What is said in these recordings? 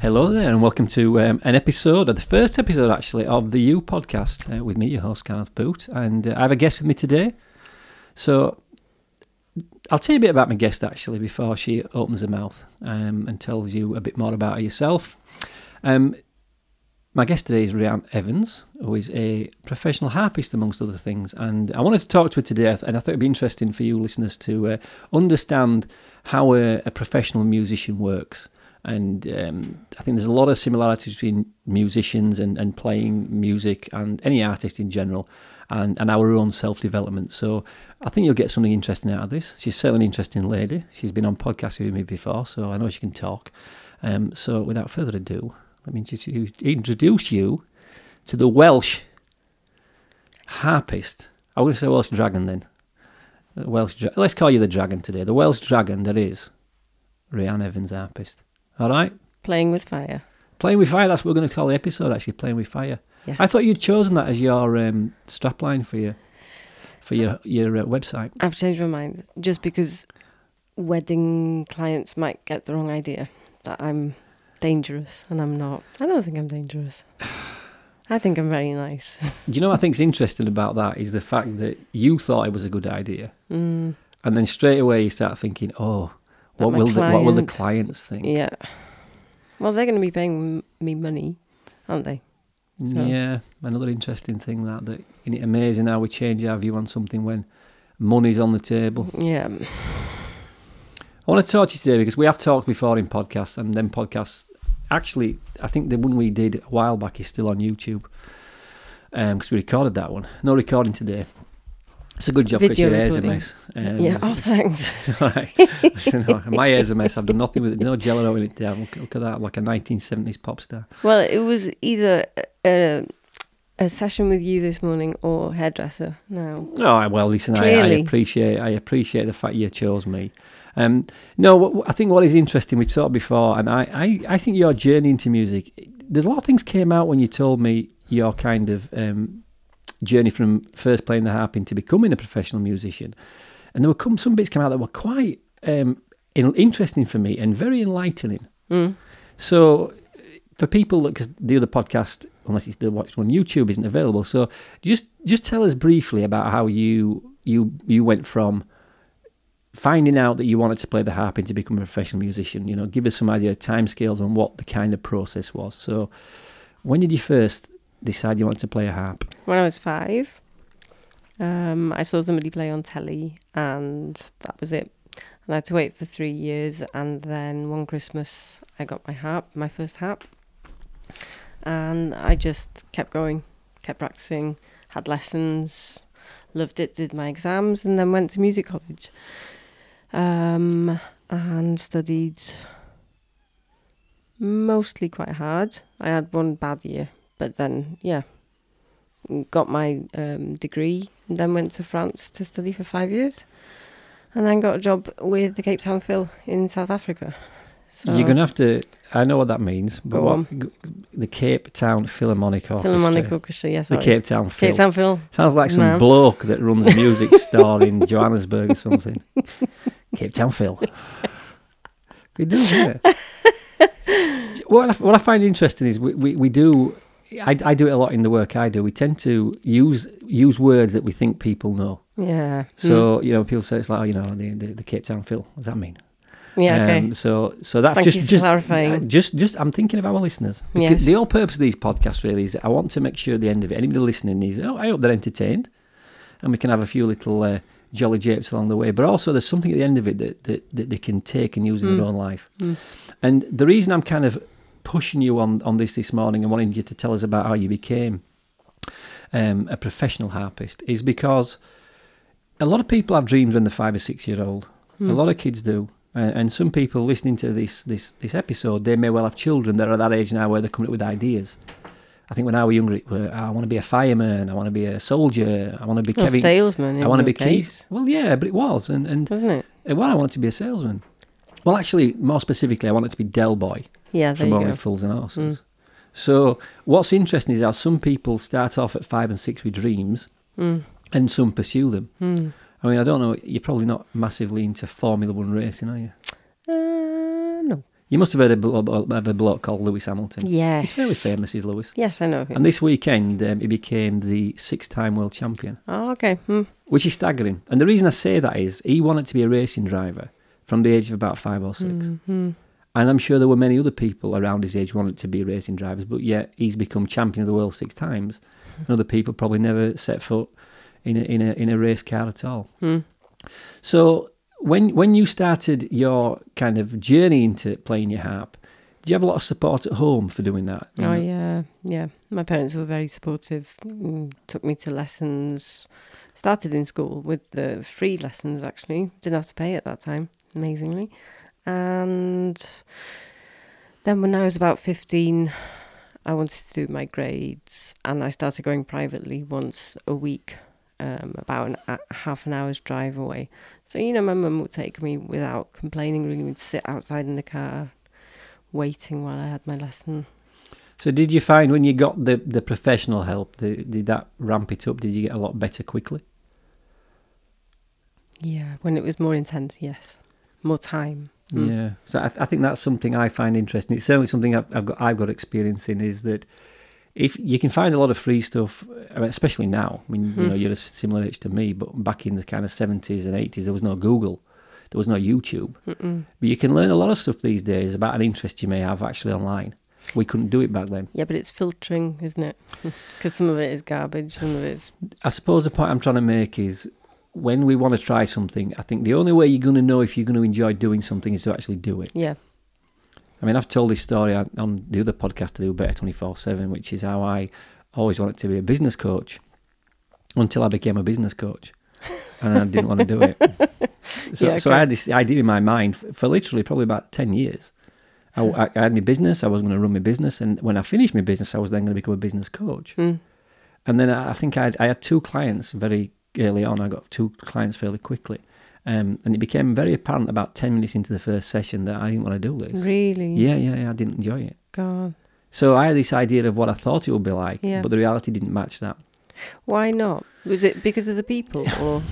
Hello there, and welcome to um, an episode, the first episode actually, of the You podcast uh, with me, your host, Kenneth Boot. And uh, I have a guest with me today. So I'll tell you a bit about my guest actually before she opens her mouth um, and tells you a bit more about her yourself. Um, my guest today is Rhianne Evans, who is a professional harpist, amongst other things. And I wanted to talk to her today, and I thought it'd be interesting for you listeners to uh, understand how a, a professional musician works and um, I think there's a lot of similarities between musicians and, and playing music and any artist in general and, and our own self development. So I think you'll get something interesting out of this. She's certainly an interesting lady. She's been on podcasts with me before, so I know she can talk. Um, so without further ado, let me introduce you to the Welsh harpist. I to say Welsh dragon then. Welsh, dra- let's call you the dragon today. The Welsh dragon that is Rhianne Evans, harpist. All right. Playing with fire. Playing with fire. That's what we're going to call the episode. Actually, playing with fire. Yeah. I thought you'd chosen that as your um, strapline for your for your your uh, website. I've changed my mind just because wedding clients might get the wrong idea that I'm dangerous, and I'm not. I don't think I'm dangerous. I think I'm very nice. Do you know what I think's interesting about that is the fact that you thought it was a good idea, Mm, and then straight away you start thinking, oh, what will the, what will the clients think? yeah. Well, they're going to be paying me money, aren't they? So- Yeah, another interesting thing that that isn't it amazing how we change our view on something when money's on the table. Yeah. I want to talk to you today because we have talked before in podcasts, and then podcasts. Actually, I think the one we did a while back is still on YouTube um, because we recorded that one. No recording today. It's a good job because your hair's a mess. Um, yeah. Oh, thanks. right. No, My hair's a mess. I've done nothing with it. No gelato in it. Down. Look, look at that, like a 1970s pop star. Well, it was either a, a session with you this morning or hairdresser. Now, Oh well, listen, I, I appreciate I appreciate the fact you chose me. Um, no, what, I think what is interesting, we've talked before, and I, I, I think your journey into music. There's a lot of things came out when you told me your kind of um, journey from first playing the harp into becoming a professional musician, and there were come, some bits come out that were quite um, in, interesting for me and very enlightening. mm. So, for people, because the other podcast, unless you still watched on YouTube, isn't available. So, just just tell us briefly about how you you you went from finding out that you wanted to play the harp into becoming a professional musician. You know, give us some idea of timescales on what the kind of process was. So, when did you first decide you want to play a harp? when I was five, um, I saw somebody play on telly, and that was it. And I had to wait for three years, and then one Christmas, I got my harp, my first harp, and I just kept going, kept practicing, had lessons, loved it, did my exams, and then went to music college, um, and studied mostly quite hard. I had one bad year, but then yeah, got my um, degree and then went to France to study for five years, and then got a job with the Cape Town Phil in South Africa. So You're gonna have to. I know what that means, but what, the Cape Town Philharmonic Orchestra. Philharmonic Orchestra, yes. The Cape Town Phil. Cape Town Phil. Sounds like some bloke that runs a music store in Johannesburg or something. Cape Town Phil. We do, yeah. what, I, what I find interesting is we, we, we do, I, I do it a lot in the work I do. We tend to use use words that we think people know. Yeah. So, you know, people say it's like, oh, you know, the, the, the Cape Town Phil. What does that mean? Mm. yeah. Okay. Um, so, so that's Thank just just clarifying. uh, Just, just, I'm thinking of our listeners. Because Yes. The whole purpose of these podcasts really is I want to make sure at the end of it, anybody listening is, oh, I hope they're entertained, and we can have a few little uh, jolly japes along the way. But also, there's something at the end of it that that, that they can take and use in their Mm. own life. Mm. And the reason I'm kind of pushing you on on this this morning and wanting you to tell us about how you became um, a professional harpist is because a lot of people have dreams when they're five or six year old. Hmm. A lot of kids do. Uh, and some people listening to this, this this episode, they may well have children that are at that age now where they're coming up with ideas. I think when I was younger, it were, I want to be a fireman, I want to be a soldier, I want to be Well, Kevin. salesman. I want to be Keith. Well, yeah, but it was, and and doesn't it? well, I wanted to be a salesman. Well, actually, more specifically, I wanted to be Del Boy Yeah, there from Only go. Fools and Horses. So, what's interesting is how some people start off at five and six with dreams, Mm. and some pursue them. Mm. I mean, I don't know. You're probably not massively into Formula One racing, are you? Uh, no. You must have heard of of a bloke called Lewis Hamilton. Yes. He's fairly famous, is Lewis. Yes, I know him. And this weekend, um, he became the six-time world champion, oh, okay. Hmm. which is staggering. And the reason I say that is he wanted to be a racing driver from the age of about five or 6 Mhm. And I'm sure there were many other people around his age who wanted to be racing drivers, but yet he's become champion of the world six times. And other people probably never set foot in a, in a, in a race car at all. Hmm. So when when you started your kind of journey into playing your harp, do you have a lot of support at home for doing that? Oh yeah, yeah. My parents were very supportive. Mm, took me to lessons. Started in school with the free lessons. Actually, didn't have to pay at that time. Amazingly, and then when I was about fifteen, I wanted to do my grades, and I started going privately once a week, um, about an, a half an hour's drive away. So you know, my mum would take me without complaining. Really, would sit outside in the car, waiting while I had my lesson. So did you find when you got the, the professional help, the, did that ramp it up? Did you get a lot better quickly? Yeah, when it was more intense, yes, more time. Mm. Yeah. So I, th- I think that's something I find interesting. It's certainly something I've, I've got I've got experience in is that if you can find a lot of free stuff, I mean, especially now. I mean, you Hmm. know, you're a similar age to me, but back in the kind of seventies and eighties, there was no Google, there was no YouTube, Mm-mm. but you can learn a lot of stuff these days about an interest you may have actually online. We couldn't do it back then. Yeah, but it's filtering, isn't it? Because some of it is garbage, some of it's I suppose the point I'm trying to make is when we want to try something, I think the only way you're going to know if you're going to enjoy doing something is to actually do it. yeah, I mean, I've told this story on, on the other podcast to do Better 24 7, which is how I always wanted to be a business coach until I became a business coach. And I didn't want to do it. So, Yeah, so I had this idea in my mind for, for literally probably about 10 years. I, I- I had my business, I was going to run my business. And when I finished my business, I was then going to become a business coach. mm. And then I I think I had, I had two clients very early on. I got two clients fairly quickly. Um, and it became very apparent about 10 minutes into the first session that I didn't want to do this. really. Yeah, yeah, yeah, I didn't enjoy it. God, So I had this idea of what I thought it would be like, Yeah. but the reality didn't match that. why not? Was it because of the people, or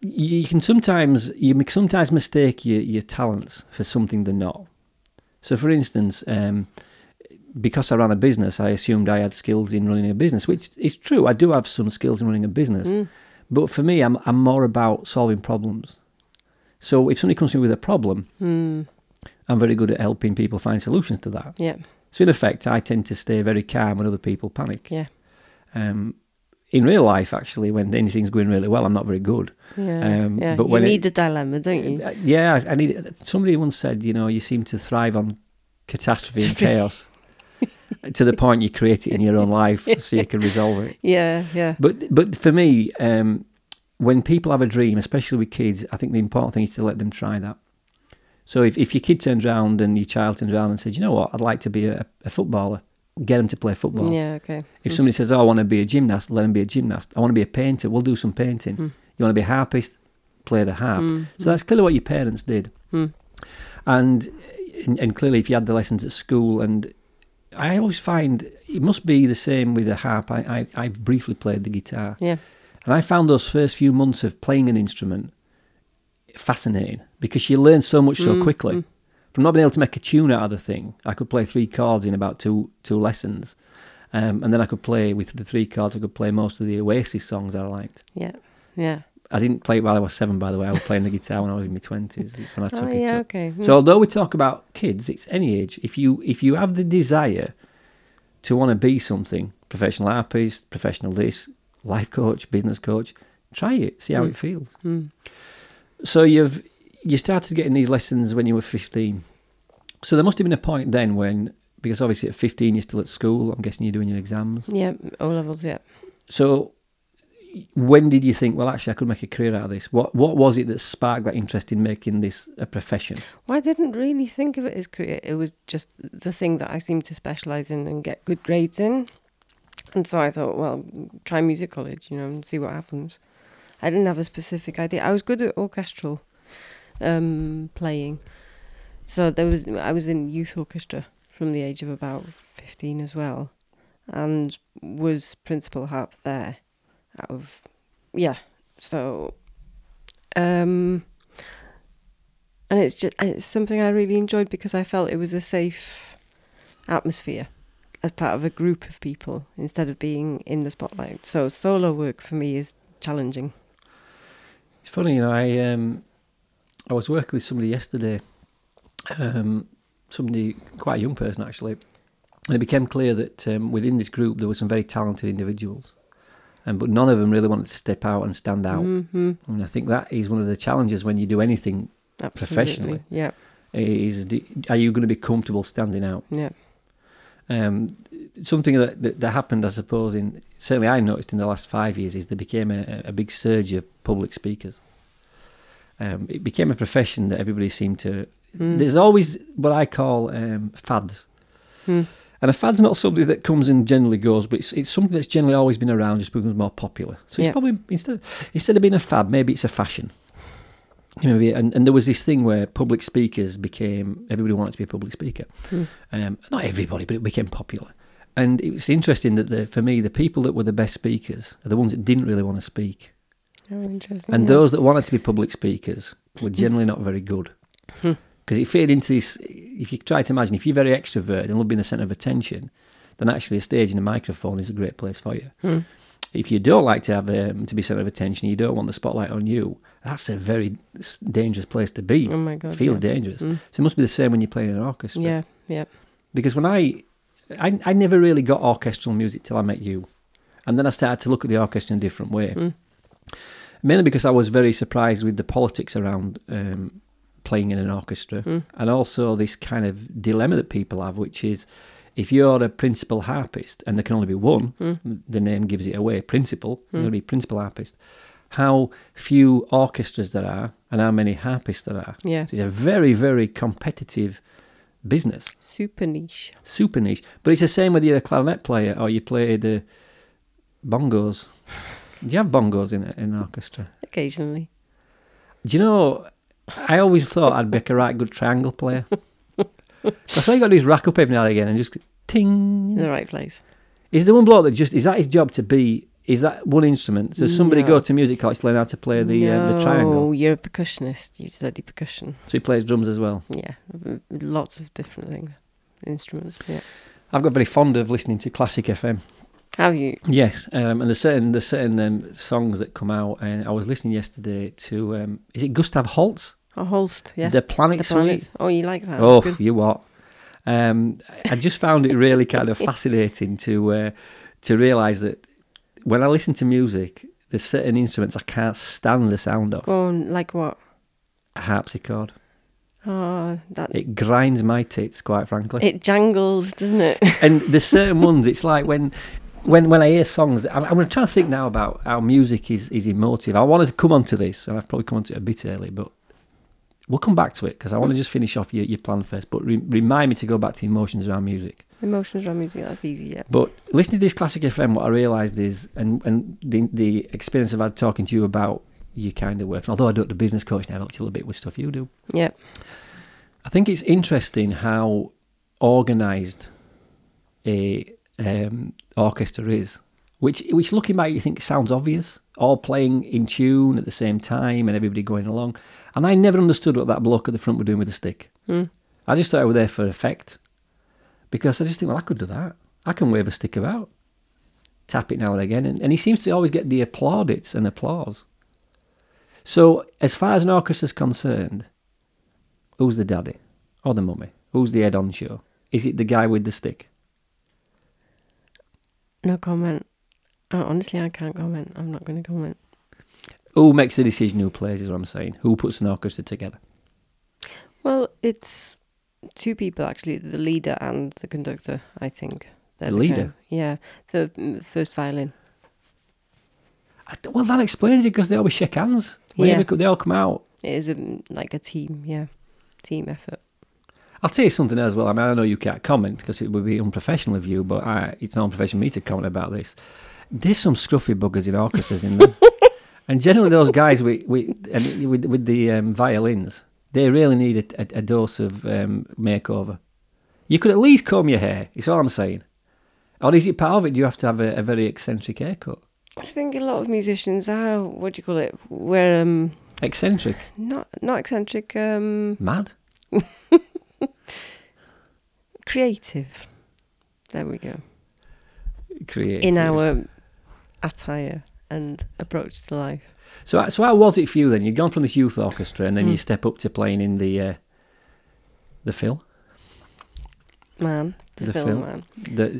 You you can sometimes you make- sometimes mistake your, your talents for something they're not. So, for instance, um, because I ran a business, I assumed I had skills in running a business, which is true. I do have some skills in running a business, Mm. but for me, I'm I'm more about solving problems. So, if somebody comes to me with a problem, Mm. I'm very good at helping people find solutions to that. yeah, So in effect, I tend to stay very calm when other people panic. Yeah. Um, in real life, actually, when anything's going really well, I'm not very good. yeah, Um, yeah. but you when it- need the dilemma, don't you? Uh, Yeah, I I need. Somebody once said, you know, you seem to thrive on catastrophe and chaos, to the point you create it in your own life so you can resolve it. Yeah, yeah, But but for me, um, when people have a dream, especially with kids, I think the important thing is to let them try that. So if, if your kid turns around and your child turns around and says, you know what, I'd like to be a, a footballer, get them to play football. yeah. Okay. If Mm. somebody says, oh, I want to be a gymnast, let them be a gymnast. I want to be a painter, we'll do some painting. Mm. You want to be a harpist, play the harp. Mm. So that's clearly what your parents did. Mm. And, and and clearly, if you had the lessons at school, and I always find it must be the same with the harp. I, I, I briefly played the guitar. Yeah. And I found those first few months of playing an instrument fascinating because you learn so much so Mm, quickly. mm. From not being able to make a tune out of the thing, I could play three chords in about two two lessons. Um, and then I could play with the three chords. I could play most of the Oasis songs that I liked. Yeah, yeah. I didn't play it while I was seven, by the way. I was playing the guitar when I was in my twenties. It's when I took Oh, it up. Okay. Mm. So although we talk about kids, it's any age. If you if you have the desire to want to be something, professional harpist, professional this, life coach, business coach, try it. See how Mm. it feels. Mm. So you've you started getting these lessons when you were fifteen. So there must have been a point then when, because obviously at fifteen you're still at school. I'm guessing you're doing your exams. Yeah. O levels. Yeah. So when did you think, well, actually, I could make a career out of this? What what was it that sparked that interest in making this a profession? Well, I didn't really think of it as career. It was just the thing that I seemed to specialise in and get good grades in. And so I thought, well, try music college, you know, and see what happens. I didn't have a specific idea. I was good at orchestral um, playing. So there was I was in youth orchestra from the age of about 15 as well and was principal harp there out of yeah. So um and it's just it's something I really enjoyed because I felt it was a safe atmosphere as part of a group of people instead of being in the spotlight. So solo work for me is challenging. It's funny, you know. I um, I was working with somebody yesterday, um, somebody quite a young person actually, and it became clear that um, within this group there were some very talented individuals, um, but none of them really wanted to step out and stand out. hmm And I think that is one of the challenges when you do anything. Absolutely. Professionally. Yeah. Is are you going to be comfortable standing out? Yeah. Um, something that, that that happened, I suppose, in certainly I noticed in the last five years is there became a, a big surge of public speakers. Um, it became a profession that everybody seemed to. Mm. There's always what I call um, fads, Hmm. And a fad's not something that comes and generally goes, but it's it's something that's generally always been around, just becomes more popular. So it's Yeah. probably instead instead of being a fad, maybe it's a fashion. You know, maybe, and, and there was this thing where public speakers became everybody wanted to be a public speaker. Hmm. Um, not everybody, but it became popular. And it was interesting that the, for me, the people that were the best speakers are the ones that didn't really want to speak, Oh, interesting. and yeah. those that wanted to be public speakers were generally not very good Hmm. Because it fitted into this. If you try to imagine, if you're very extroverted and love being the centre of attention, then actually a stage and a microphone is a great place for you. Hmm. If you don't like to have um, to be centre of attention, you don't want the spotlight on you. That's a very dangerous place to be. Oh my god. Feels yeah. dangerous. Mm. So it must be the same when you're playing in an orchestra. Yeah. Yeah. Because when I, I, I never really got orchestral music till I met you, and then I started to look at the orchestra in a different way. Mm. Mainly because I was very surprised with the politics around um, playing in an orchestra, Mm. and also this kind of dilemma that people have, which is if you're a principal harpist and there can only be one, Mm. the name gives it away. Principal, you're Mm. going to be principal harpist. How few orchestras there are, and how many harpists there are. Yeah. So it's a very, very competitive business Super niche. super niche. But it's the same whether you're a clarinet player or you play the bongos. Do you have bongos in, in an orchestra? Occasionally. Do you know, I always thought I'd be a right good triangle player. That's why you got to do is rack up every now and again and just ting. In the right place. Is the one bloke that just, is that his job to be, is that one instrument? Does somebody No. go to music college to learn how to play the, uh, the triangle? No, you're a percussionist. You study percussion. So he plays drums as well. Yeah. v- Lots of different things. Instruments. Yeah. I've got very fond of listening to classic FM. Have you? Yes, um, and there's certain there's certain um, songs that come out, and I was listening yesterday to um, is it Gustav Holst, Oh, Holst. Yeah. the Planet The Suite? planets. Oh, you like that? Oh, you what? Um, I just found it really kind of fascinating to uh, to realise that when I listen to music, there's certain instruments I can't stand the sound of. Go on. Like what? A harpsichord, Oh, that. it grinds my tits, quite frankly. It jangles, doesn't it? and there's certain ones. It's like when. When, when I hear songs, I'm, I'm trying to think now about how music is, is emotive. I wanted to come onto this, and I've probably come onto it a bit early, but we'll come back to it because I want to just finish off your, your plan first. But re- remind me to go back to emotions around music. Emotions around music. That's easy. Yeah. But listening to this classic FM, what I realised is, and and the the experience I've had talking to you about your kind of work, and although I don't do business coaching, I've helped you a little bit with stuff you do. Yeah. I think it's interesting how organised a um, orchestra is, which which looking back you think sounds obvious, all playing in tune at the same time and everybody going along. And I never understood what that bloke at the front were doing with the stick. Hmm. I just thought I was there for effect, because I just think, well, I could do that. I can wave a stick about, tap it now and again, and, and he seems to always get the applaudits and applause. So, as far as an orchestra's concerned, who's the daddy or the mummy? Who's the head on show? Is it the guy with the stick? No comment. Oh, honestly, I can't comment. I'm not going to comment. Who makes the decision who plays, is what I'm saying. Who puts an orchestra together? Well, it's two people actually, the leader and the conductor. I think They're The kind leader? of- yeah, the mm, first violin. I well, that explains it because they always shake hands. Whenever Yeah. they all come out. It is a, mm, like a team. Yeah, team effort. I'll tell you something as well. I mean, I know you can't comment because it would be unprofessional of you, but I, it's not unprofessional of me to comment about this. There's some scruffy buggers in orchestras in there, and generally those guys with with and with, with the um, violins, they really need a, a, a dose of um, makeover. You could at least comb your hair. It's all I'm saying. Or is it part of it? Do you have to have a, a very eccentric haircut? I think a lot of musicians are what do you call it? We're um, Eccentric, Not not eccentric. Um, mad. creative. There we go. Creative. In our attire and approach to life. So, so how was it for you then? You'd gone from this youth orchestra, and then you Hmm. step up to playing in the uh, the film. Man, the, The film, film. man.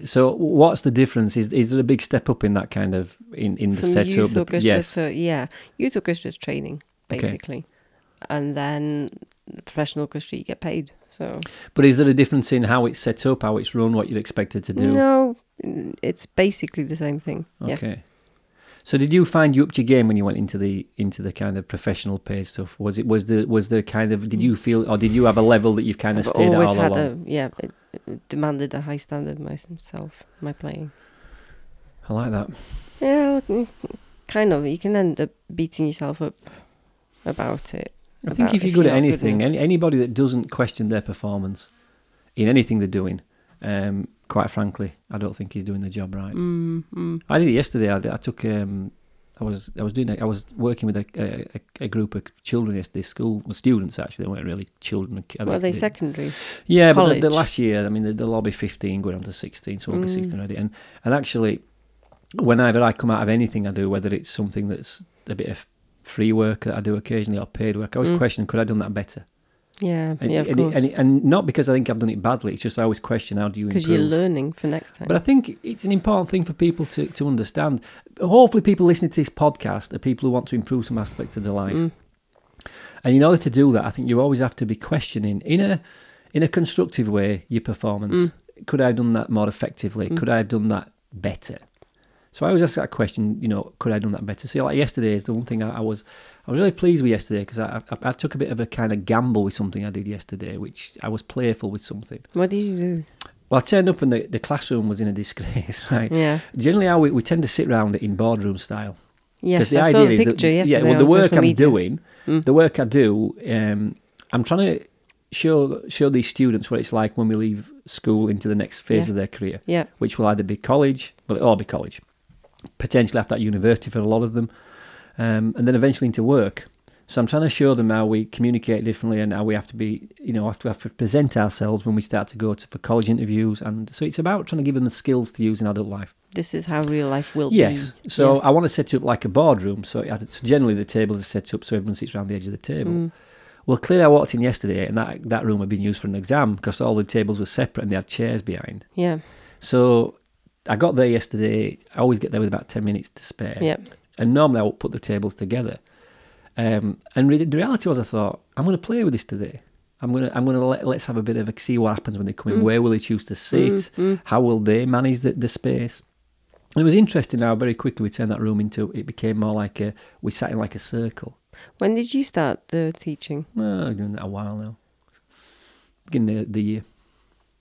The, so, what's the difference? Is is there a big step up in that kind of in in the From setup? youth the- orchestra yes. to yeah, youth orchestra is training Okay. basically, and then the professional orchestra you get paid. So But is there a difference in how it's set up, how it's run, what you're expected to do? no, mm, it's basically the same thing. Yeah. Okay. So did you find you upped your game when you went into the into the kind of professional paid stuff? Was it was the was the kind of did you feel or did you have a level that you've kind of I've stayed at all had along? a yeah, it, it demanded a high standard myself, my playing. I like that. Yeah, mm, kind of. You can end up beating yourself up about it. I think if you're good at anything, any, anybody that doesn't question their performance in anything they're doing, um, quite frankly, I don't think he's doing the job right. Mm, mm. I did it yesterday. I, I took. Um, I was I was doing. a- I was working with a, a, a group of children yesterday. School well, students actually. They weren't really children. I Well, they they- secondary. Yeah, but the, the last year, I mean, the, they'll all be 15, going on to 16, so we'll be Mm. 16 already. And, and actually, whenever I come out of anything I do, whether it's something that's a bit of free work that I do occasionally or paid work, I always Mm. question, could I have done that better? Yeah, And, yeah, of and, course. and, and not because I think I've done it badly, it's just I always question, how do you improve? Because you're learning for next time. But I think it's an important thing for people to, to understand. Hopefully, people listening to this podcast are people who want to improve some aspect of their life. Mm, And in order to do that, I think you always have to be questioning in a in a constructive way your performance. Mm. Could I have done that more effectively? Mm. Could I have done that better? So I always ask that question. You know, could I have done that better? So like yesterday is the one thing I, I was I was really pleased with yesterday because I, I I took a bit of a kind of gamble with something I did yesterday, which I was playful with something. what did you do? Well, I turned up and the, the classroom was in a disgrace. Right. Yeah. Generally, how we, we tend to sit round it in boardroom style. Yes, the I idea saw the is picture that, yesterday yeah, well, the work I'm media. doing, Mm. the work I do, um, I'm trying to show show these students what it's like when we leave school into the next phase Yeah. of their career, Yeah. which will either be college, well, it'll all be college, potentially after that university for a lot of them, um, and then eventually into work. So I'm trying to show them how we communicate differently and how we have to be, you know, have to have to present ourselves when we start to go to for college interviews, and so it's about trying to give them the skills to use in adult life. This is how real life will Yes. be. Yes. So Yeah. I want to set up like a boardroom. So, it so generally the tables are set up so everyone sits around the edge of the table. Mm. Well, clearly I walked in yesterday and that that room had been used for an exam because all the tables were separate and they had chairs behind. Yeah. So I got there yesterday. I always get there with about ten minutes to spare. Yeah. And normally I would put the tables together. Um, and re- the reality was, I thought I'm going to play with this today. I'm gonna I'm gonna let, let's have a bit of a see what happens when they come in. Mm. Where will they choose to sit? Mm, mm. How will they manage the, the space? And it was interesting how very quickly we turned that room into it became more like a we sat in like a circle. When did you start the teaching? I've been doing that a while now. Beginning of the year.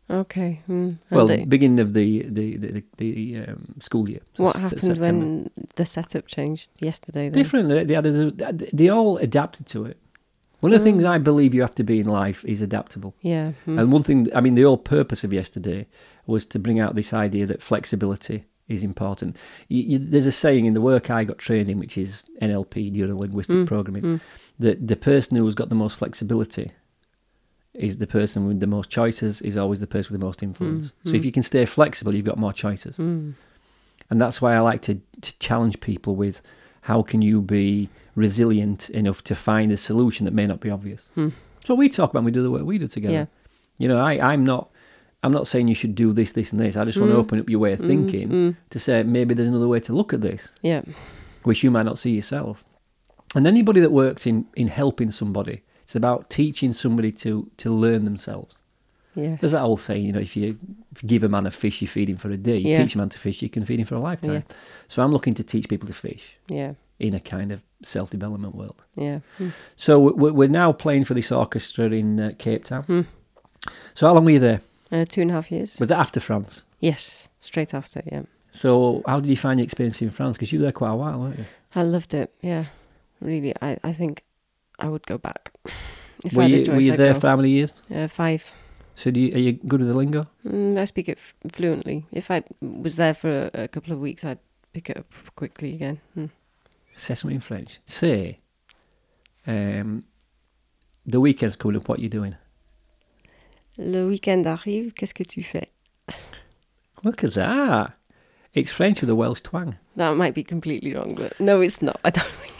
Okay. Mm. Well, the- beginning of the the the, the the um, school year. So what happened September. when the setup changed yesterday? Then? Different. They, they, had a- they all adapted to it. One of the things Mm. I believe you have to be in life is adaptable. Yeah. mm. And one thing, I mean, the whole purpose of yesterday was to bring out this idea that flexibility is important. You, you, there's a saying in the work I got trained in, which is NLP, Neuro Linguistic Mm, Programming, mm. that the person who's got the most flexibility is the person with the most choices, is always the person with the most influence. Mm, so if mm. you can stay flexible, you've got more choices. Mm. And that's why I like to, to challenge people with how can you be resilient enough to find a solution that may not be obvious. Hmm. So we talk about we do the work we do together. Yeah. You know, I, I'm not I'm not saying you should do this, this and this. I just want to Mm. open up your way of Mm, thinking to say maybe there's another way to look at this, Yeah. which you might not see yourself. And anybody that works in, in helping somebody, it's about teaching somebody to to learn themselves. Yeah. There's that old saying, you know, if you, if you give a man a fish, you feed him for a day. You Yeah. teach a man to fish, you can feed him for a lifetime. Yeah. So I'm looking to teach people to fish Yeah. in a kind of self-development world. Yeah. Mm. So we- we're now playing for this orchestra in uh, Cape Town. Hmm. So how long were you there? Uh, two and a half years. Was that after France? Yes. Straight after. Yeah. So how did you find your experience in France? Because you were there quite a while, weren't you? I loved it. Yeah. Really. I, I think I would go back. If were I had a you, choice, were you I'd there go. for how many years? Uh, five. So do you, are you good with the lingo? Mm, I speak it f- fluently. If I was there for a, a couple of weeks, I'd pick it up quickly again. Mm. Say something in French. Say. Um, the weekend's coming up. What are you doing? Le week-end arrive, qu'est-ce que tu fais? Look at that. It's French with a Welsh twang. That might be completely wrong, but no, it's not. I don't think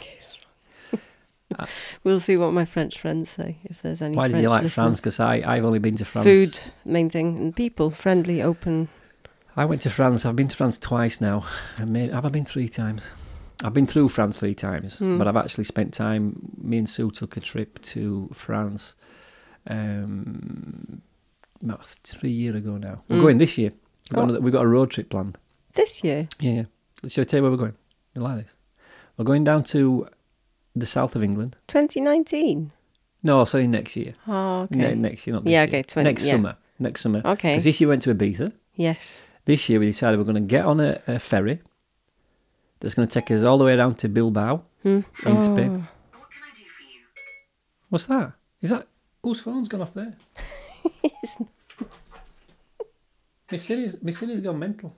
we'll see what my French friends say if there's any. Why did you like listeners. France? Because I I've only been to France. Food, main thing, and people, friendly, open. I went to France. I've been to France twice now. I may, have I been three times? I've been through France three times, Hmm. but I've actually spent time. Me and Sue took a trip to France. Um, about three years ago now. We're Mm. going this year. We've got, Oh. another, we've got a road trip planned. This year, Yeah, yeah. Shall I tell you where we're going? You like this? We're going down to the south of England. 2019. No, sorry, next year. Oh, okay. Ne- next year, not this Yeah, year. okay, 20 next yeah. summer. Next summer. okay. Because this year we went to Ibiza. Yes. This year we decided we're going to get on a, a ferry that's going to take us all the way down to Bilbao Hmm. in Spain. Oh. What can I do for you? What's that? Is that whose phone's gone off there? My Siri's, my Siri's gone mental.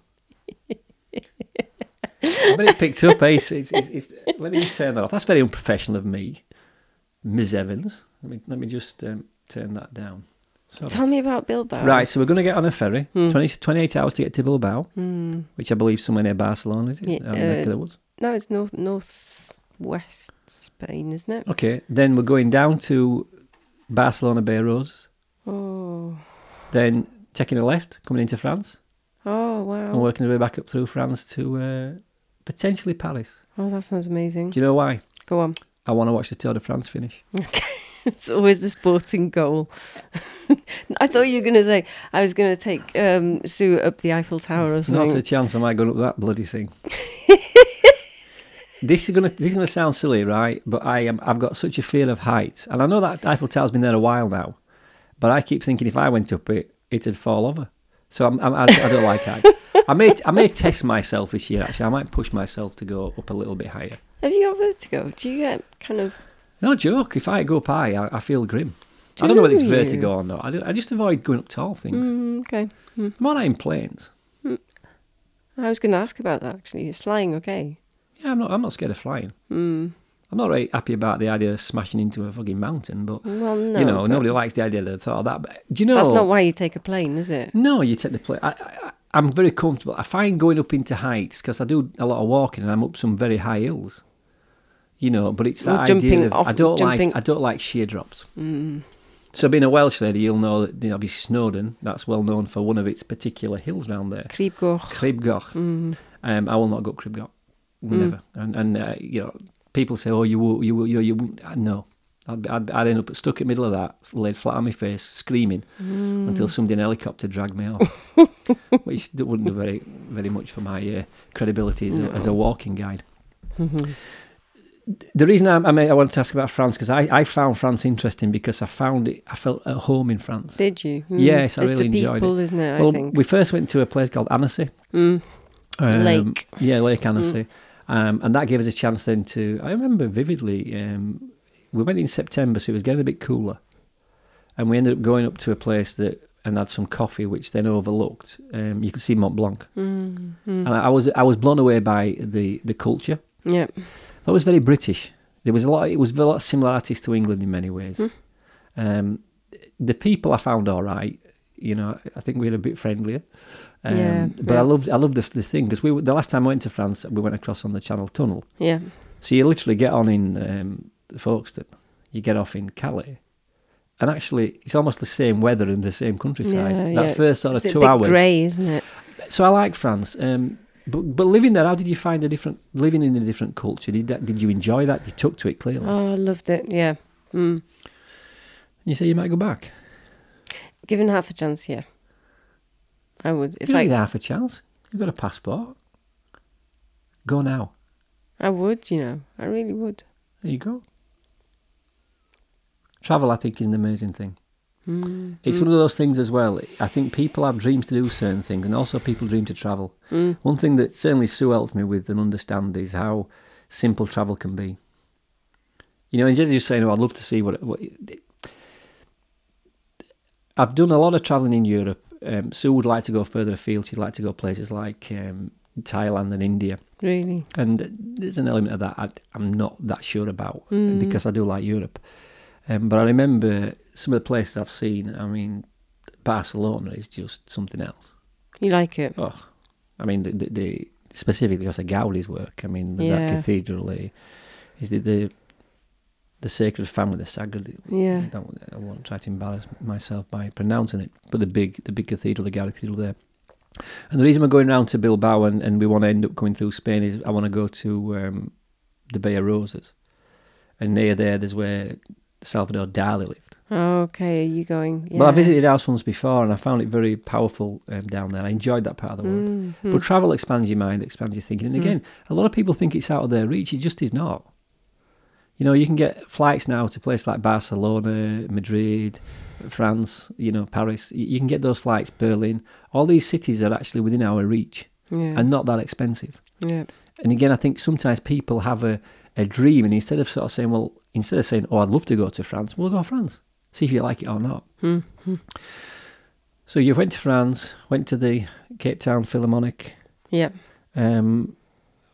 I bet it picked up, eh? It's, it's, it's, let me just turn that off. That's very unprofessional of me, Ms. Evans. Let me, let me just um, turn that down. Sorry. Tell me about Bilbao. Right, so we're going to get on a ferry, Hmm. 20, 28 hours to get to Bilbao, Hmm. which I believe somewhere near Barcelona, is it? Yeah, Out in the neck uh, the woods. No, it's north north west Spain, isn't it? Okay, then we're going down to Barcelona Bay Roads. Oh. then taking a left, coming into France, Oh wow! and working our way back up through France to uh, potentially Paris. Oh, that sounds amazing. Do you know why? Go on. I want to watch the Tour de France finish. Okay. it's always the sporting goal. I thought you were going to say I was going to take um, Sue up the Eiffel Tower or something. Not a chance I might go up that bloody thing. this is gonna this is gonna sound silly, right? But I am I've got such a fear of heights, and I know that Eiffel Tower's been there a while now, but I keep thinking if I went up it, it'd fall over. So I'm, I'm, I, I don't like heights. I may I may test myself this year. Actually, I might push myself to go up a little bit higher. Have you got vertigo? Do you get kind of? No joke. If I go up high, I, I feel grim. I don't know whether it's Do vertigo or not. I, do, I just avoid going up tall things. Mm, okay. I'm all right in planes. I was going to ask about that actually. Is flying okay? Yeah, I'm not. I'm not scared of flying. Hmm. I'm not very happy about the idea of smashing into a fucking mountain, but Well, no. you know, but nobody likes the idea of the thought of that. But do you know? That's not why you take a plane, is it? no, you take the plane. I, I, I'm very comfortable. I find going up into heights because I do a lot of walking and I'm up some very high hills. You know, but it's that Well, idea jumping of off- I don't jumping- like I don't like sheer drops. Mm. So being a Welsh lady, you'll know that you know, obviously Snowdon. That's well known for one of its particular hills round there, Kriepgoch. Cribgoch. Mm. Um, I will not go Cribgoch, Mm. never. And and uh, you know, people say, "Oh, you will, you will, you know, you won't." No, I'd, be- I'd, I'd end up stuck in the middle of that, laid flat on my face, screaming Mm. until somebody in a helicopter dragged me off, which wouldn't do very very much for my uh, credibility as, a, as a walking guide. Mhm. The reason I, I, may, I wanted to ask about France because I, I found France interesting because I found it, I felt at home in France. Did you? Mm. Yes, I it's really enjoyed it. people, isn't it? I well, think. we first went to a place called Annecy. Mm. Um, Lake. Yeah, Lake Annecy. Um, and that gave us a chance then to, I remember vividly, um, we went in September, so it was getting a bit cooler. And we ended up going up to a place that, and had some coffee, which then overlooked. Um, you could see Mont Blanc. Mm. Mm. And I, I was I was blown away by the, the culture. yeah. That was very British. There was a lot. It was a lot of similarities to England in many ways. Hmm. Um, the people I found all right. You know, I think we were a bit friendlier. Um, Yeah, but yeah. I loved I loved the, the thing because we the last time I went to France, we went across on the Channel Tunnel. Yeah. So you literally get on in um, Folkestone, you get off in Calais, and actually it's almost the same weather and the same countryside. Yeah, that yeah. first sort of It's a two bit hours. grey, isn't it? So I like France. Um, but but living there, how did you find a different living in a different culture? Did that, did you enjoy that? You took to it clearly. Oh, I loved it. Yeah. Mm. You say you might go back. Given half a chance, yeah. I would. If you I, need half a chance. You've got a passport. Go now. I would, you know, I really would. There you go. Travel, I think, is an amazing thing. Mm. It's one of those things as well. I think people have dreams to do certain things, and also people dream to travel. mm. One thing that certainly Sue helped me with and understand is how simple travel can be. You know, instead of just saying, "Oh, I'd love to see what,", what I've done a lot of travelling in Europe. Um, Sue would like to go further afield. She'd like to go places like um, Thailand and India. Really? and there's an element of that I, I'm not that sure about Mm. because I do like Europe. Um, but I remember some of the places I've seen. I mean, Barcelona is just something else. You like it? Oh, I mean, the, the, the specifically of Gaudi's work. I mean, Yeah. that cathedral eh, is the, the the Sacred Family, the Sacred. Yeah. I, don't, I won't try to embarrass myself by pronouncing it, but the big the big cathedral, the Gaudi Cathedral there. And the reason we're going round to Bilbao and, and we want to end up going through Spain is I want to go to um, the Bay of Roses, and near there, there's where Salvador Dali lived. Oh, okay. Are you going? Yeah. Well, I visited house once before, and I found it very powerful um, down there. I enjoyed that part of the world. Mhm. But travel expands your mind, expands your thinking. And Mm. again, a lot of people think it's out of their reach. It just is not. You know, you can get flights now to places like Barcelona, Madrid, France, you know, Paris. You can get those flights, Berlin. All these cities are actually within our reach yeah. and not that expensive. yeah. And again, I think sometimes people have a, a dream, and instead of sort of saying, well, instead of saying, oh, I'd love to go to France, we'll go to France. See if you like it or not. Hmm. Hmm. So you went to France, went to the Cape Town Philharmonic. Yeah. Um,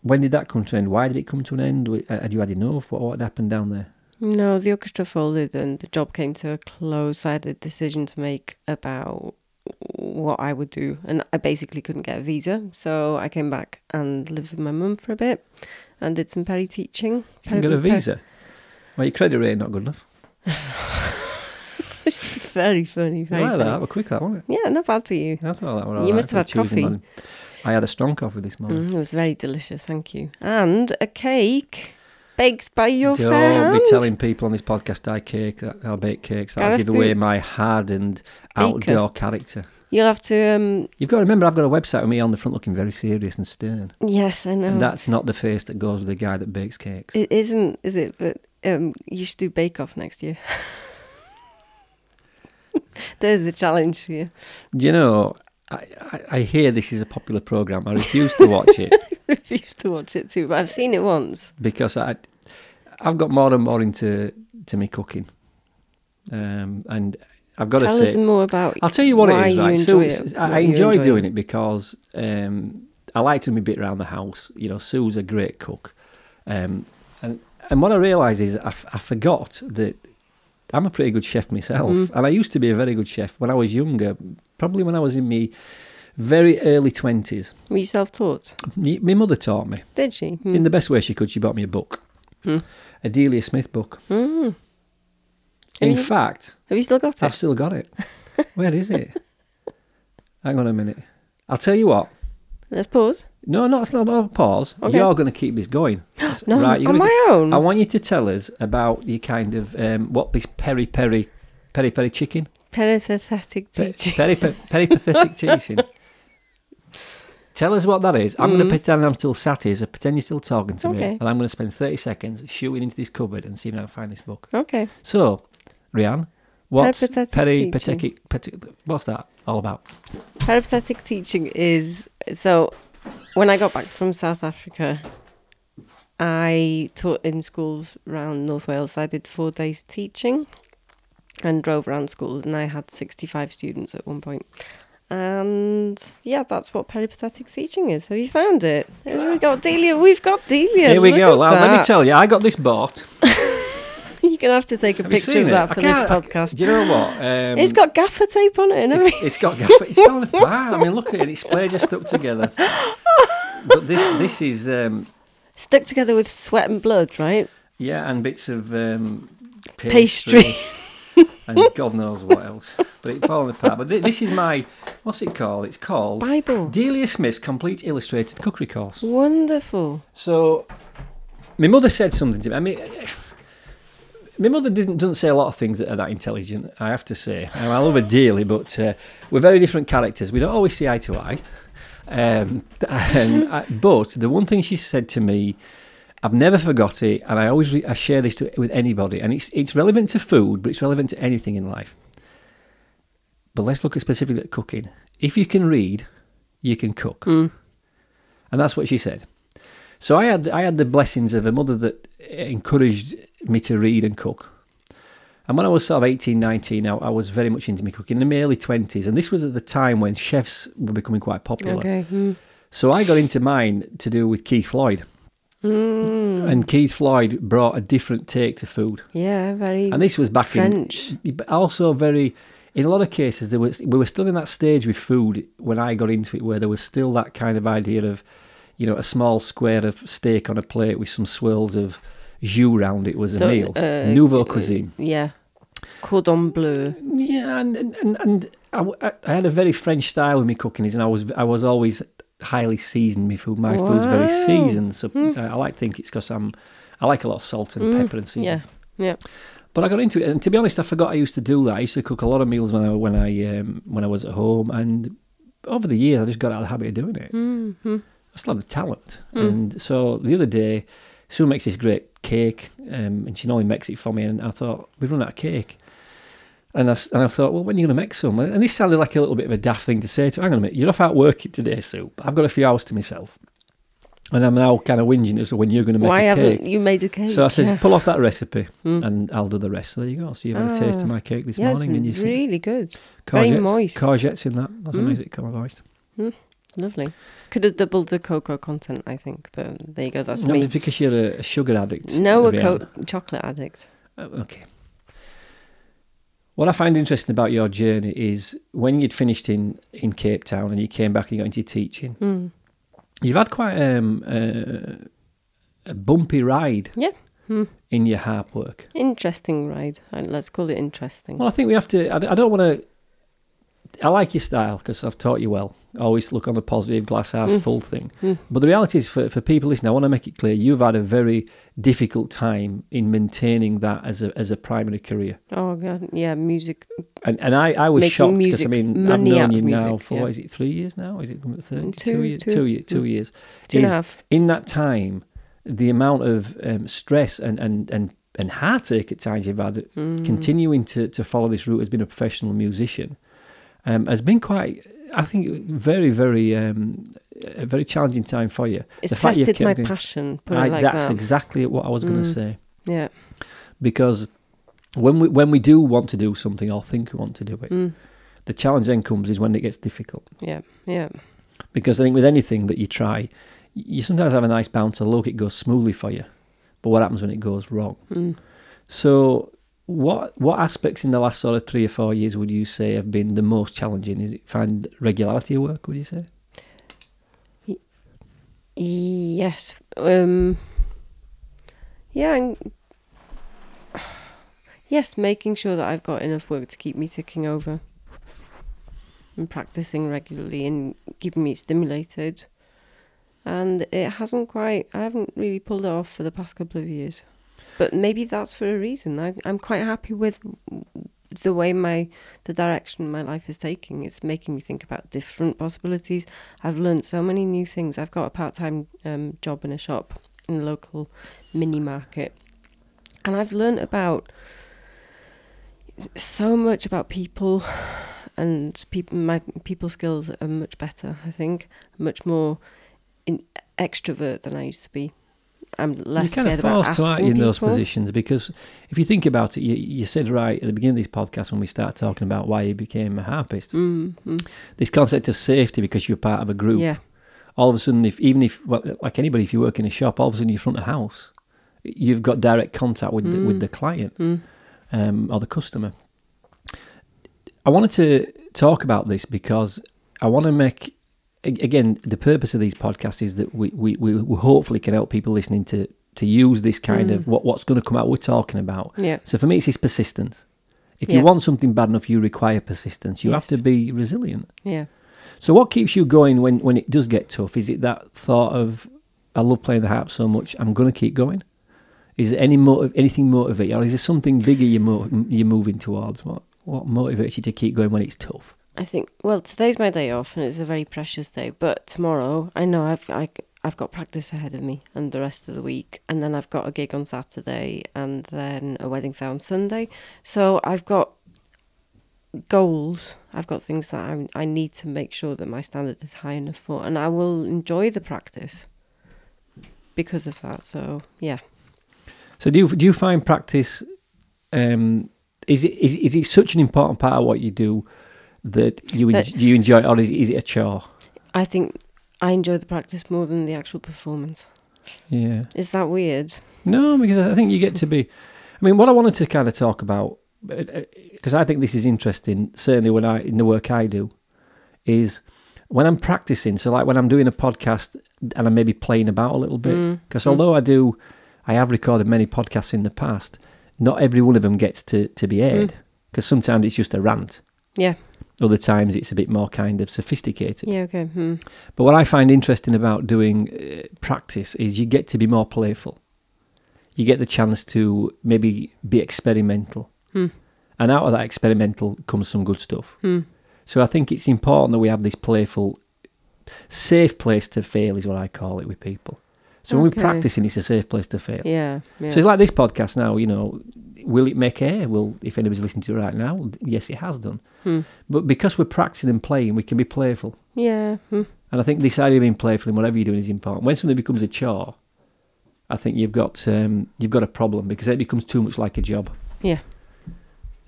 when did that come to an end? Why did it come to an end? Uh, Had you had enough? What, what happened down there? No, the orchestra folded and the job came to a close. I had a decision to make about what I would do, and I basically couldn't get a visa, so I came back and lived with my mum for a bit and did some peri teaching. You can get a visa. Well, your credit rating not good enough. Very funny. I Very like that. funny. Were quick, that wasn't it? Yeah, not bad for you. I thought that were You all right must have had Tuesday coffee. morning. I had a strong coffee this morning. Mm, it was very delicious, thank you. And a cake baked by your Don't fair be telling people on this podcast I cake, that I bake cakes. That'll Gareth give away my hardened outdoor character. You'll have to. um You've got to remember, I've got a website with me on the front looking very serious and stern. Yes, I know. And that's not the face that goes with the guy that bakes cakes. It isn't, is it? But um, you should do Bake Off next year. There's a challenge for you. Do you know, I, I, I hear this is a popular programme. I refuse to watch it refuse to watch it too, but I've seen it once. because I, I've got more and more into to me cooking. Um, and I've got Tell to us say, more about. I'll tell you what it is, right? So it, I, what I you enjoy enjoy. doing it because um, I like to be a bit around the house. You know, Sue's a great cook, um, and and what I realise is I, f- I forgot that I'm a pretty good chef myself, Mm. and I used to be a very good chef when I was younger. Probably when I was in my very early twenties. Were you self-taught? My mother taught me Did she? Hmm. in the best way she could. She bought me a book, Hmm. a Delia Smith book. Hmm. Have In you- fact, Have you still got it? I've still got it. Where is it? Hang on a minute. I'll tell you what. Let's pause. No, no, it's not a pause. Okay. You're going to keep this going. No, right, on my own. I want you to tell us about your kind of um, what this peri peri peri peri chicken Peripatetic Pe- teaching. peri pe- peripatetic teaching. Tell us what that is. I'm going Mm. to pretend I'm still sat here, so pretend you're still talking to me, and I'm going to spend 30 seconds shooting into this cupboard and see if I can find this book. Okay. So, Rianne, what's Peripatetic peti- What's that all about? Peripatetic teaching is so. When I got back from South Africa, I taught in schools around North Wales. I did four days teaching and drove around schools, and I had 65 students at one point. And yeah, that's what peripatetic teaching is. Have you found it? We've got Delia. We've got Delia. Here we Look go. Well, let me tell you, I got this bought. Gonna have to take a Have picture of that I for this I- podcast. Do you know what? Um, it's got gaffer tape on it, It's, everything. it's got gaffer. It's falling apart. I mean, look at it. Its players are stuck together. But this, this is, um, stuck together with sweat and blood, right? yeah, and bits of um, Pastry. and God knows what else. But it's falling apart. But thi- this is my, what's it called? It's called Bible. Delia Smith's Complete Illustrated Cookery Course. Wonderful. So, my mother said something to me. I mean, my mother doesn't, doesn't say a lot of things that are that intelligent, I have to say. I love her dearly, but uh, we're very different characters. We don't always see eye to eye. Um, I, but the one thing she said to me, I've never forgot it, and I always re- I share this to, with anybody, and it's it's relevant to food, but it's relevant to anything in life. But let's look at specifically at cooking. If you can read, you can cook, Mm. and that's what she said. So I had I had the blessings of a mother that encouraged me to read and cook. And when I was sort of 18, 19, I, I was very much into me cooking in my early 20s. And this was at the time when chefs were becoming quite popular. Okay. Mm. So I got into mine to do with Keith Floyd, Mm. and Keith Floyd brought a different take to food. yeah, very And this was back French. in, but also very. In a lot of cases, there was we were still in that stage with food when I got into it, where there was still that kind of idea of, you know, a small square of steak on a plate with some swirls of jus round it was a meal. uh, Nouveau uh, cuisine. Yeah. Cordon bleu. Yeah, and and and, I, I- had a very French style with my cooking, is, and I was I was always highly seasoned. My food, my food's very seasoned, so, Hmm. so I like to think it's because I'm I like a lot of salt and Mm, pepper and seasoning. Yeah. Yeah. But I got into it, and to be honest, I forgot I used to do that. I used to cook a lot of meals when I when I um, when I was at home, and over the years, I just got out of the habit of doing it. Mm-hmm. I still have the talent, Mm. and so the other day, Sue makes this great cake, um, and she normally makes it for me, and I thought we've run out of cake. And I, and I thought, well, when are you going to make some? And this sounded like a little bit of a daft thing to say to her. Hang on a minute, you're off out working today, Sue. I've got a few hours to myself. And I'm now kind of whinging as to when you're going to make Why a haven't cake. you made a cake? So I said, Yeah. pull off that recipe Mm. and I'll do the rest. So there you go. So you've had a taste of Ah. my cake this yeah, morning and you it's see really good. very moist. courgettes in that. That's Mm. makes it caramelised. Lovely. Could have doubled the cocoa content, I think, but there you go. That's No, me. because you're a, sugar addict. No, a co- chocolate addict. Uh, okay. What I find interesting about your journey is when you'd finished in, in Cape Town and you came back and you got into teaching, Mm. you've had quite um, uh, a bumpy ride Yeah. Hmm. in your harp work. Interesting ride. Uh, Let's call it interesting. Well, I think we have to. I don't want to. I like your style because I've taught you well. Always look on the positive, glass half Mm. full thing. Mm. But the reality is, for, for people listening, I want to make it clear you've had a very difficult time in maintaining that as a as a primary career. Oh god, yeah, music. And and I, I was Making shocked because I mean I've known you of now music, for yeah. what is it three years now? Is it thirty Mm, two two, years? two. Two years. Two Mm. years. Two and a half. In that time, the amount of um, stress and and and and heartache at times you've had Mm. continuing to, to follow this route as being a professional musician um, has been quite, I think, very, very, um, a very challenging time for you. It's the fact you tested my going- passion. Put I- it like that's that. exactly what I was going to Mm. say. yeah. Because when we when we do want to do something or think we want to do it, Mm. the challenge then comes is when it gets difficult. Yeah. Yeah. Because I think with anything that you try, you sometimes have a nice bounce luck, it goes smoothly for you. But what happens when it goes wrong? Mm. So, what what aspects in the last sort of three or four years would you say have been the most challenging? Is it find regularity of work? Would you say? Yes. Um. Yeah. And yes, making sure that I've got enough work to keep me ticking over, and practicing regularly and keeping me stimulated. And it hasn't quite. I haven't really pulled it off for the past couple of years, but maybe that's for a reason. I, I'm quite happy with the way my the direction my life is taking. It's making me think about different possibilities. I've learned so many new things. I've got a part time um, job in a shop in a local mini market, and I've learned about so much about people, and people. My people skills are much better. I think much more in, extrovert than I used to be. I'm less You're kind scared of about forced to, aren't you, in those positions? Because if you think about it, you, you said right at the beginning of this podcast when we start talking about why you became a harpist, Mm, mm. this concept of safety because you're part of a group. Yeah, All of a sudden, if even if well, like anybody, if you work in a shop, all of a sudden you're front of house, you've got direct contact with the, with Mm. the client. mm. um, or the customer. I wanted to talk about this because I want to make again the purpose of these podcasts is that we we, we, hopefully can help people listening to to use this kind of Mm. what what's going to come out we're talking about. yeah, So for me, it's this persistence. If Yeah. you want something bad enough, you require persistence. You have to be resilient. yeah. So what keeps you going when when it does get tough? Is it that thought of I love playing the harp so much, I'm going to keep going? Is there any motive, anything motivate you, or is there something bigger you mo- you're moving towards? What what motivates you to keep going when it's tough? I think well today's my day off and it's a very precious day. But tomorrow I know I've I, I've got practice ahead of me and the rest of the week, and then I've got a gig on Saturday and then a wedding fair on Sunday. So I've got goals. I've got things that I I need to make sure that my standard is high enough for, and I will enjoy the practice because of that. So yeah. So do you do you find practice? Um, is it is is it such an important part of what you do that you en- do you enjoy, or is it, is it a chore? I think I enjoy the practice more than the actual performance. Yeah. Is that weird? No, because I think you get to be. I mean, what I wanted to kind of talk about, because I think this is interesting, certainly when I in the work I do, is when I'm practicing. So, like when I'm doing a podcast and I'm maybe playing about a little bit. Mm, Because mm. although I do, I have recorded many podcasts in the past. Not every one of them gets to to be aired. Because sometimes it's just a rant. Yeah. Other times it's a bit more kind of sophisticated. Yeah, okay. Hmm. But what I find interesting about doing uh, practice is you get to be more playful. You get the chance to maybe be experimental. Hmm. And out of that experimental comes some good stuff. Hmm. So I think it's important that we have this playful, safe place to fail, is what I call it with people. So when we're practicing, it's a safe place to fail. Yeah. yeah. So it's like this podcast now, you know, will it make air? Well, if anybody's listening to it right now, yes, it has done. Hmm. But because we're practicing and playing, we can be playful. Yeah. Hmm. And I think this idea of being playful in whatever you're doing is important. When something becomes a chore, I think you've got um, you've got a problem because it becomes too much like a job. Yeah.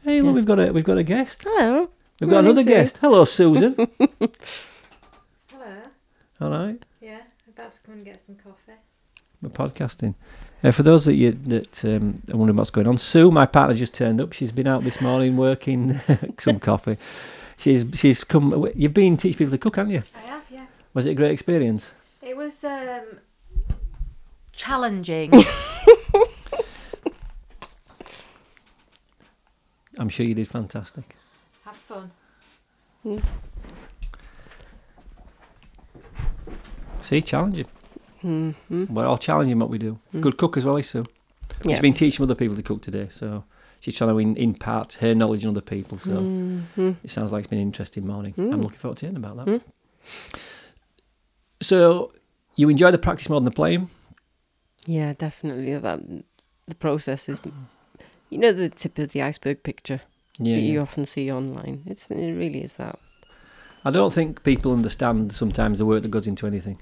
Hey, look, Yeah. we've got a we've got a guest. Hello. We've got Morning, another Sue. guest. Hello, Susan. Hello. All right, Yeah, about to come and get some coffee. We're podcasting. Uh, for those that you that um, are wondering what's going on, Sue, my partner, just turned up. She's been out this morning working some coffee. She's she's come. You've been teaching people to cook, haven't you? I have, yeah. Was it a great experience? It was um challenging. I'm sure you did fantastic. have fun. See, challenging. Mm-hmm. We're all challenging what we do. Mm. Good cook as well, is Sue. Yeah. She's been teaching other people to cook today, so she's trying to in, impart her knowledge on other people. So Mhm. it sounds like it's been an interesting morning. I'm Mm. looking forward to hearing about that. Mm. So you enjoy the practice more than the playing? Yeah, definitely. That the process is, you know, the tip of the iceberg picture Yeah. that you yeah. often see online. It's it really is that. I don't think people understand sometimes the work that goes into anything.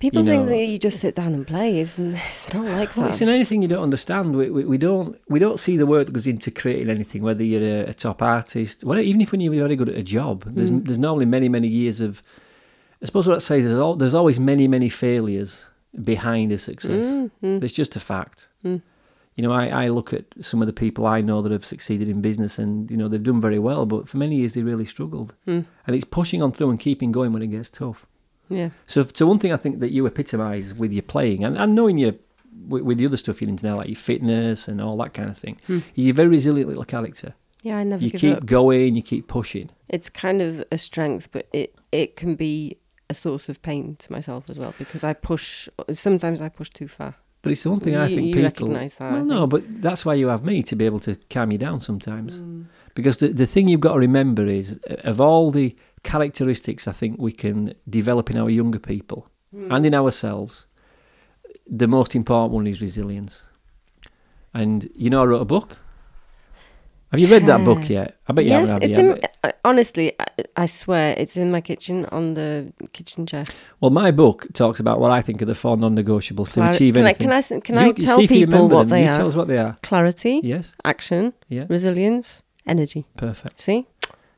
People You think know- that you just sit down and play. It's it's not like Well, that. it's in anything you don't understand. We, we, we don't we don't see the work that goes into creating anything. Whether you're a, a top artist, whatever, even if when you're very good at a job, there's Mm. there's normally many many years of. I suppose what that says is al- there's always many many failures behind a success. Mm, mm, It's just a fact. Mm. You know, I, I look at some of the people I know that have succeeded in business, and you know they've done very well, but for many years they really struggled, mm. and it's pushing on through and keeping going when it gets tough. Yeah. So, so one thing I think that you epitomise with your playing and, and knowing you with, with the other stuff you're into now, like your fitness and all that kind of thing, Hmm. is you're a very resilient little character. Yeah, I never You keep up. going, you keep pushing. It's kind of a strength, but it it can be a source of pain to myself as well because I push. Sometimes I push too far. But it's the one thing I You- think you people. that, well, no, but that's why you have me to be able to calm you down sometimes. Mm. Because the, the thing you've got to remember is, of all the characteristics I think we can develop in our younger people Mm. and in ourselves, the most important one is resilience. And you know, I wrote a book. Have you read that book yet? I bet you yes, haven't. Have it's you? in. uh, Honestly, I, I swear, it's in my kitchen on the kitchen chair. Well, my book talks about what I think are the four non-negotiables to achieve can I, anything. can I, s- can You- I tell see if you people remember what them. they you are? Tell us what they are. Clarity, Yes. action, Yeah. resilience, energy. Perfect. See?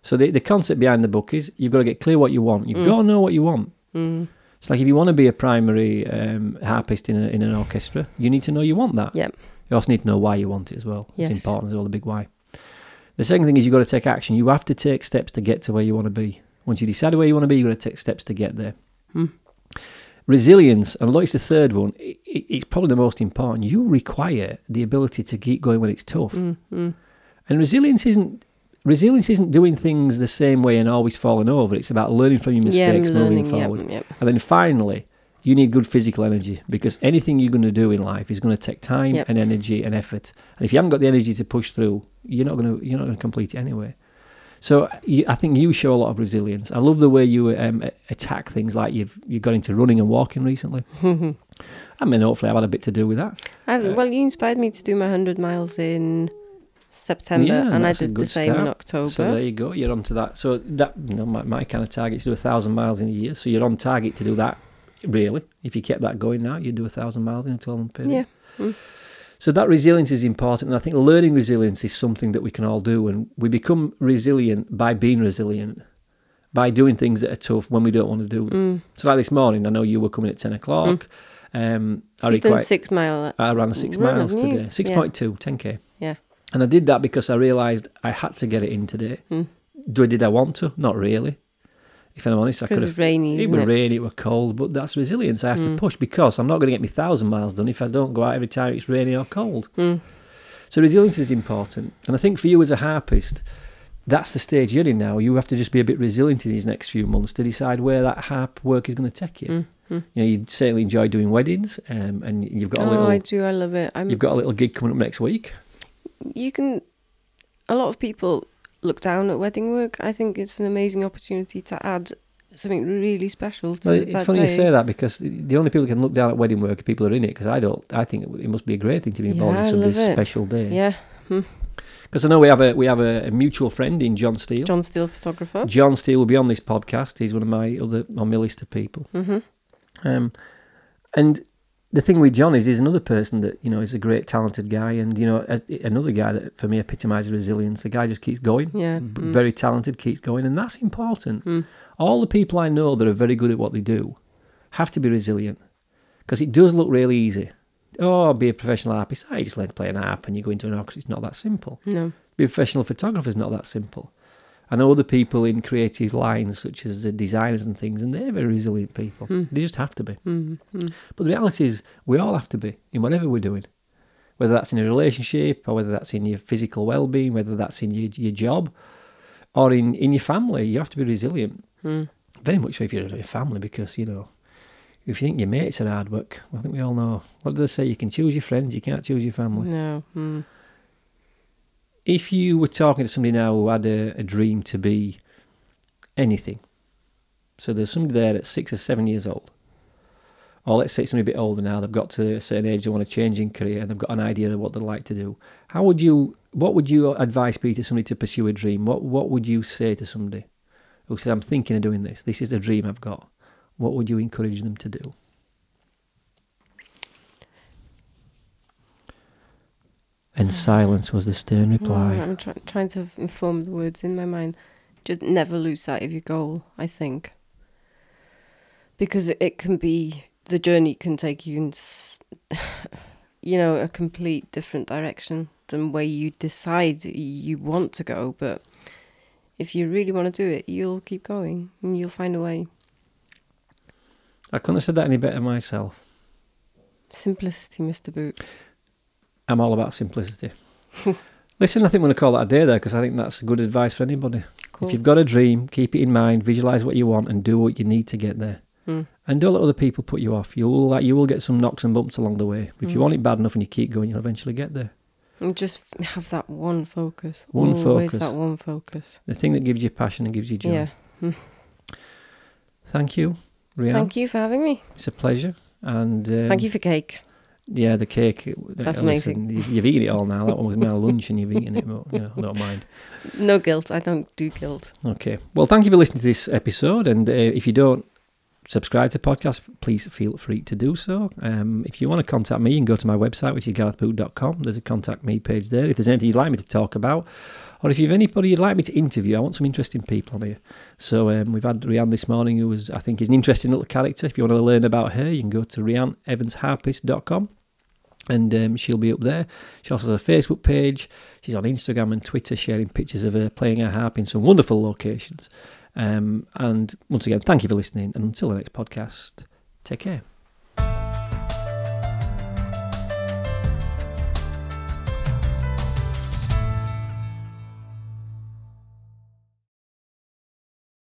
So the the concept behind the book is you've got to get clear what you want. You've Mm. got to know what you want. Mm. It's like if you want to be a primary um, harpist in, a, in an orchestra, you need to know you want that. Yep. You also need to know why you want it as well. It's important as well, the big why. The second thing is you've got to take action. You have to take steps to get to where you want to be. Once you decide where you want to be, you've got to take steps to get there. Hmm. Resilience, and look, it's the third one. It, it, it's probably the most important. You require the ability to keep going when it's tough. Mm. Mm. And resilience isn't resilience isn't doing things the same way and always falling over. It's about learning from your mistakes, moving learning. Yep, forward. yep. And then finally, you need good physical energy because anything you're going to do in life is going to take time Yep. and energy and effort. And if you haven't got the energy to push through, you're not going to you're not going to complete it anyway. So you, I think you show a lot of resilience. I love the way you um, attack things like you've you got into running and walking recently. I mean, hopefully, I've had a bit to do with that. Uh, well, you inspired me to do my 100 miles in September, Yeah, and I did the same in. October. So there you go. You're onto that. So that you know, my, my kind of target is to do a thousand miles in a year. So you're on target to do that. Really, if you kept that going now, you'd do a thousand miles in a 12 month period. Yeah. Mm. So that resilience is important, and I think learning resilience is something that we can all do, and we become resilient by being resilient. by doing things that are tough when we don't want to do them. Mm. So like this morning, I know you were coming at ten o'clock. Um, I So you've done six mile. I ran the six miles today. Six Yeah. point two, ten k. Yeah. And I did that because I realised I had to get it in today. Mm. Do I did I want to? Not really. If I'm honest, I could have. rainy, It was it? rainy, it was cold, but that's resilience. I have to Mm. push because I'm not going to get my thousand miles done if I don't go out every time it's rainy or cold. Mm. So resilience is important, and I think for you as a harpist, that's the stage you're in now. You have to just be a bit resilient in these next few months to decide where that harp work is going to take you. Mm. Mm. You know, you certainly enjoy doing weddings, um, and you've got a Oh, little I do. I love it. I'm. you've got a little gig coming up next week. You can. A lot of people look down at wedding work. I think it's an amazing opportunity to add something really special to Well, it's funny day. you say that because the only people who can look down at wedding work are people who are in it. Because I don't. I think it must be a great thing to be involved Yeah, in somebody's special day. Yeah, Because I know we have a we have a, a mutual friend in John Steele. John Steele photographer. John Steele will be on this podcast. He's one of my other on my list of people. hmm Um, and the thing with John is he's another person that you know is a great talented guy, and you know as- another guy that for me epitomises resilience. The guy just keeps going. Yeah. b- mm. Very talented, keeps going, and that's important. Mm. All the people I know that are very good at what they do have to be resilient because it does look really easy. Oh, be a professional harpist. I just learn to play an harp and you go into an orchestra. It's not that simple. No. Be a professional photographer is not that simple. I know other people in creative lines, such as designers and things, and they're very resilient people. Mm. They just have to be. Mm. Mm. But the reality is, we all have to be in whatever we're doing, whether that's in a relationship or whether that's in your physical well-being, whether that's in your, your job or in, in your family. You have to be resilient. Mm. Very much so if you're in a family, because you know, if you think your mates are hard work, I think we all know. What do they say? You can choose your friends, you can't choose your family. No. Mm. If you were talking to somebody now who had a, a dream to be anything, so there's somebody there at six or seven years old, or let's say somebody a bit older now, they've got to a certain age, they want to change in career, and they've got an idea of what they'd like to do. How would you? What would your advice be to somebody to pursue a dream? What What would you say to somebody who says, "I'm thinking of doing this. This is a dream I've got." What would you encourage them to do? And mm. silence was the stern mm, reply. Oh, I'm try- trying to inform the words in my mind. Just never lose sight of your goal, I think. Because it, it can be, the journey can take you in, you know, a complete different direction than where you decide you want to go. But if you really want to do it, you'll keep going and you'll find a way. I couldn't have said that any better myself. Simplicity, Mr. Boot. I'm all about simplicity. Listen, I think I'm going to call that a day there because I think that's good advice for anybody. Cool. If you've got a dream, keep it in mind, visualize what you want, and do what you need to get there. Mm. And don't let other people put you off. You will like you will get some knocks and bumps along the way. But if you Mm. want it bad enough and you keep going, you'll eventually get there. And just have that one focus. One Always focus. that one focus. The thing that gives you passion and gives you joy. Yeah. Thank you, Rianne. Thank you for having me. It's a pleasure. And um, Thank you for cake. Yeah, the cake. That's uh, amazing. listen, You've, you've eaten it all now. That one was my lunch, and you've eaten it. But you know, I don't mind. No guilt. I don't do guilt. Okay. Well, thank you for listening to this episode. And uh, if you don't subscribe to the podcast, please feel free to do so. Um, if you want to contact me, you can go to my website, which is garethboot.com. There's a contact me page there. If there's anything you'd like me to talk about, or if you've anybody you'd like me to interview, I want some interesting people on here. So um, we've had Rianne this morning, who was, I think, is an interesting little character. If you want to learn about her, you can go to rianneevansharpist.com. And um, she'll be up there. She also has a Facebook page. She's on Instagram and Twitter sharing pictures of her playing her harp in some wonderful locations. Um, and once again, thank you for listening. And until the next podcast, take care.